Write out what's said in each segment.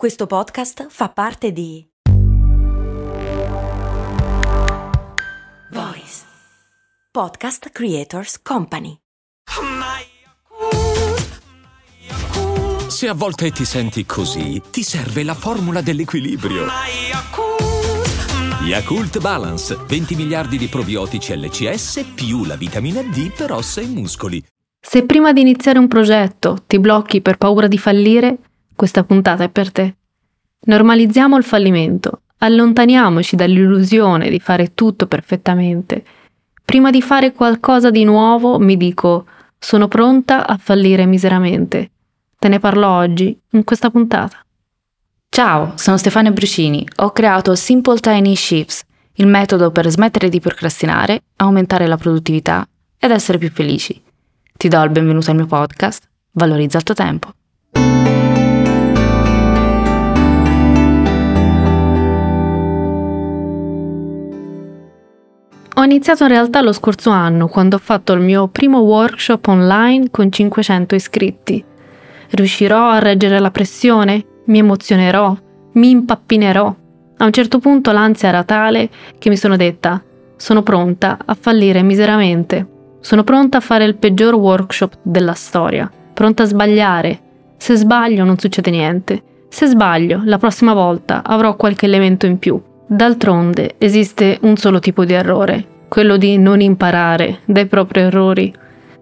Questo podcast fa parte di Voice Podcast Creators Company. Se a volte ti senti così, ti serve la formula dell'equilibrio. Yakult Balance, 20 miliardi di probiotici LCS più la vitamina D per ossa e muscoli. Se prima di iniziare un progetto ti blocchi per paura di fallire, questa puntata è per te. Normalizziamo il fallimento, allontaniamoci dall'illusione di fare tutto perfettamente. Prima di fare qualcosa di nuovo mi dico sono pronta a fallire miseramente. Te ne parlo oggi, in questa puntata. Ciao, sono Stefania Brucini. Ho creato Simple Tiny Shifts, il metodo per smettere di procrastinare, aumentare la produttività ed essere più felici. Ti do il benvenuto al mio podcast, Valorizza il tuo tempo. Iniziato in realtà lo scorso anno, quando ho fatto il mio primo workshop online con 500 iscritti. Riuscirò a reggere la pressione? Mi emozionerò? Mi impappinerò? A un certo punto l'ansia era tale che mi sono detta: sono pronta a fallire miseramente. Sono pronta a fare il peggior workshop della storia. Pronta a sbagliare. Se sbaglio non succede niente. Se sbaglio, la prossima volta avrò qualche elemento in più. D'altronde esiste un solo tipo di errore, quello di non imparare dai propri errori.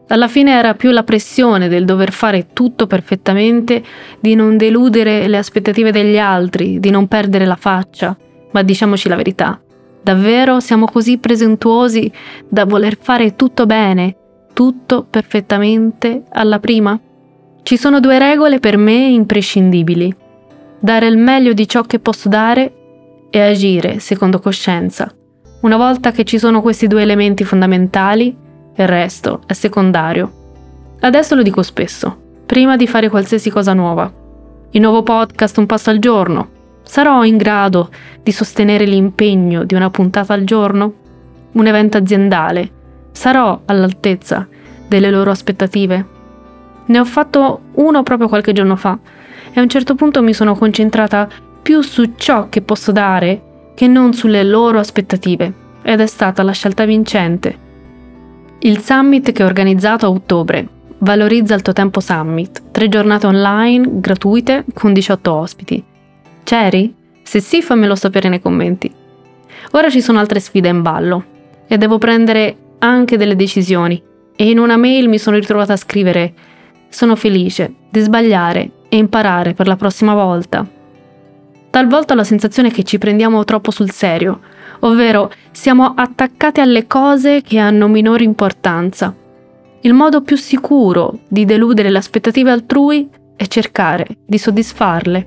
Alla fine era più la pressione del dover fare tutto perfettamente, di non deludere le aspettative degli altri, di non perdere la faccia. Ma diciamoci la verità, davvero siamo così presuntuosi da voler fare tutto bene, tutto perfettamente alla prima? Ci sono due regole per me imprescindibili. Dare il meglio di ciò che posso dare e agire secondo coscienza. Una volta che ci sono questi due elementi fondamentali, il resto è secondario. Adesso lo dico spesso, prima di fare qualsiasi cosa nuova. Il nuovo podcast Un passo al giorno. Sarò in grado di sostenere l'impegno di una puntata al giorno? Un evento aziendale? Sarò all'altezza delle loro aspettative? Ne ho fatto uno proprio qualche giorno fa e a un certo punto mi sono concentrata più su ciò che posso dare che non sulle loro aspettative ed è stata la scelta vincente. Il summit che ho organizzato a ottobre, Valorizza il tuo tempo summit, tre giornate online gratuite con 18 ospiti. C'eri? Se sì, fammelo sapere nei commenti. Ora ci sono altre sfide in ballo e devo prendere anche delle decisioni e in una mail mi sono ritrovata a scrivere sono felice di sbagliare e imparare per la prossima volta Talvolta ho la sensazione che ci prendiamo troppo sul serio, ovvero siamo attaccati alle cose che hanno minore importanza. Il modo più sicuro di deludere le aspettative altrui è cercare di soddisfarle.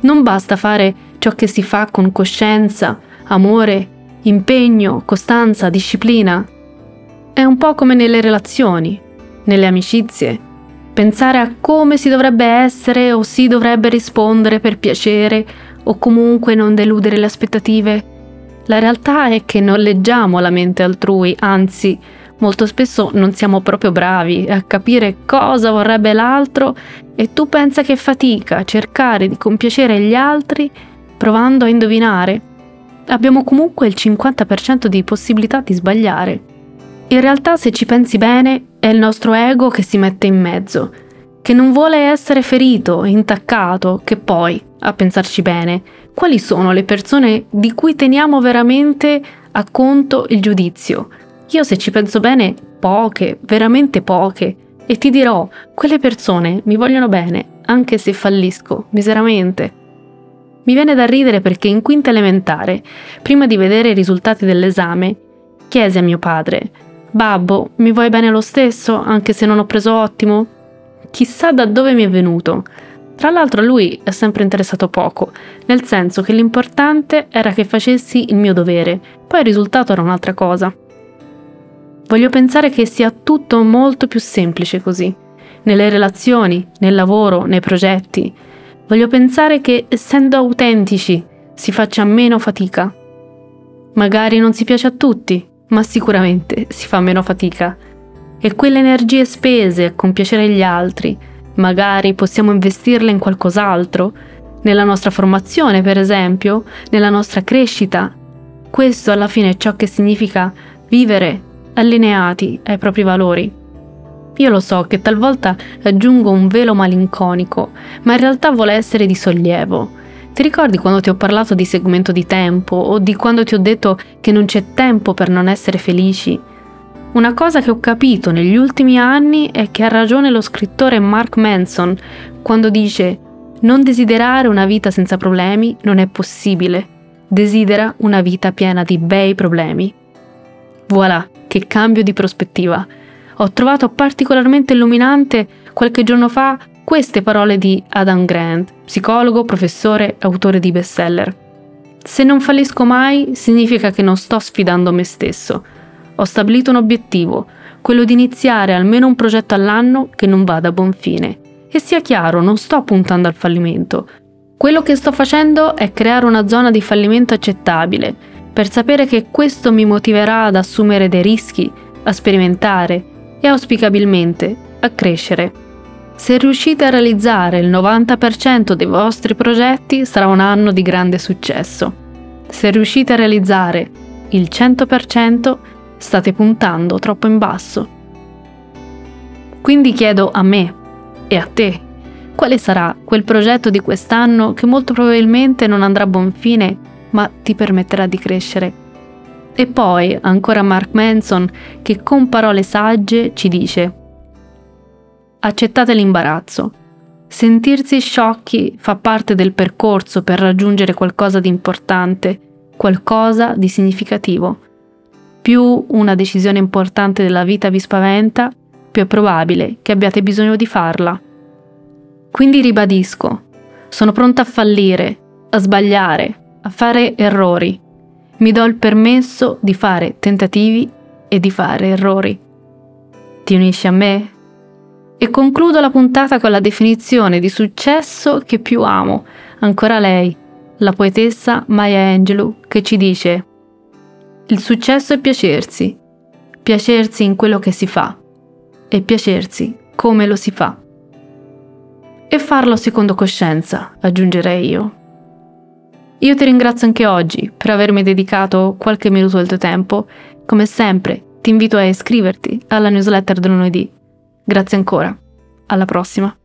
Non basta fare ciò che si fa con coscienza, amore, impegno, costanza, disciplina. È un po' come nelle relazioni, nelle amicizie, pensare a come si dovrebbe essere o si dovrebbe rispondere per piacere o comunque non deludere le aspettative. La realtà è che non leggiamo la mente altrui, anzi, molto spesso non siamo proprio bravi a capire cosa vorrebbe l'altro e tu pensa che fatica cercare di compiacere gli altri provando a indovinare. Abbiamo comunque il 50% di possibilità di sbagliare. In realtà, se ci pensi bene, è il nostro ego che si mette in mezzo, che non vuole essere ferito, intaccato, che poi, a pensarci bene, quali sono le persone di cui teniamo veramente a conto il giudizio? Io se ci penso bene, poche, veramente poche, e ti dirò, quelle persone mi vogliono bene, anche se fallisco miseramente. Mi viene da ridere perché in quinta elementare, prima di vedere i risultati dell'esame, chiesi a mio padre Babbo, mi vuoi bene lo stesso, anche se non ho preso ottimo? Chissà da dove mi è venuto. Tra l'altro a lui è sempre interessato poco, nel senso che l'importante era che facessi il mio dovere, poi il risultato era un'altra cosa. Voglio pensare che sia tutto molto più semplice così, nelle relazioni, nel lavoro, nei progetti. Voglio pensare che essendo autentici si faccia meno fatica. Magari non si piace a tutti, ma sicuramente si fa meno fatica. E quelle energie spese a compiacere gli altri, magari possiamo investirle in qualcos'altro, nella nostra formazione, per esempio, nella nostra crescita. Questo alla fine è ciò che significa vivere allineati ai propri valori. Io lo so che talvolta aggiungo un velo malinconico, ma in realtà vuole essere di sollievo. Ti ricordi quando ti ho parlato di segmento di tempo o di quando ti ho detto che non c'è tempo per non essere felici? Una cosa che ho capito negli ultimi anni è che ha ragione lo scrittore Mark Manson quando dice non desiderare una vita senza problemi non è possibile. Desidera una vita piena di bei problemi. Voilà, che cambio di prospettiva. Ho trovato particolarmente illuminante qualche giorno fa queste parole di Adam Grant, psicologo, professore, autore di bestseller. Se non fallisco mai, significa che non sto sfidando me stesso. Ho stabilito un obiettivo, quello di iniziare almeno un progetto all'anno che non vada a buon fine. E sia chiaro, non sto puntando al fallimento. Quello che sto facendo è creare una zona di fallimento accettabile, per sapere che questo mi motiverà ad assumere dei rischi, a sperimentare e auspicabilmente a crescere. Se riuscite a realizzare il 90% dei vostri progetti sarà un anno di grande successo. Se riuscite a realizzare il 100% state puntando troppo in basso. Quindi chiedo a me, e a te? Quale sarà quel progetto di quest'anno che molto probabilmente non andrà a buon fine, ma ti permetterà di crescere? E poi ancora Mark Manson che con parole sagge ci dice Accettate l'imbarazzo. Sentirsi sciocchi fa parte del percorso per raggiungere qualcosa di importante, qualcosa di significativo. Più una decisione importante della vita vi spaventa, più è probabile che abbiate bisogno di farla. Quindi ribadisco, sono pronta a fallire, a sbagliare, a fare errori. Mi do il permesso di fare tentativi e di fare errori. Ti unisci a me? E concludo la puntata con la definizione di successo che più amo, ancora lei, la poetessa Maya Angelou, che ci dice Il successo è piacersi, piacersi in quello che si fa e piacersi come lo si fa. E farlo secondo coscienza, aggiungerei io. Io ti ringrazio anche oggi per avermi dedicato qualche minuto del tuo tempo. Come sempre, ti invito a iscriverti alla newsletter del lunedì. Grazie ancora. Alla prossima.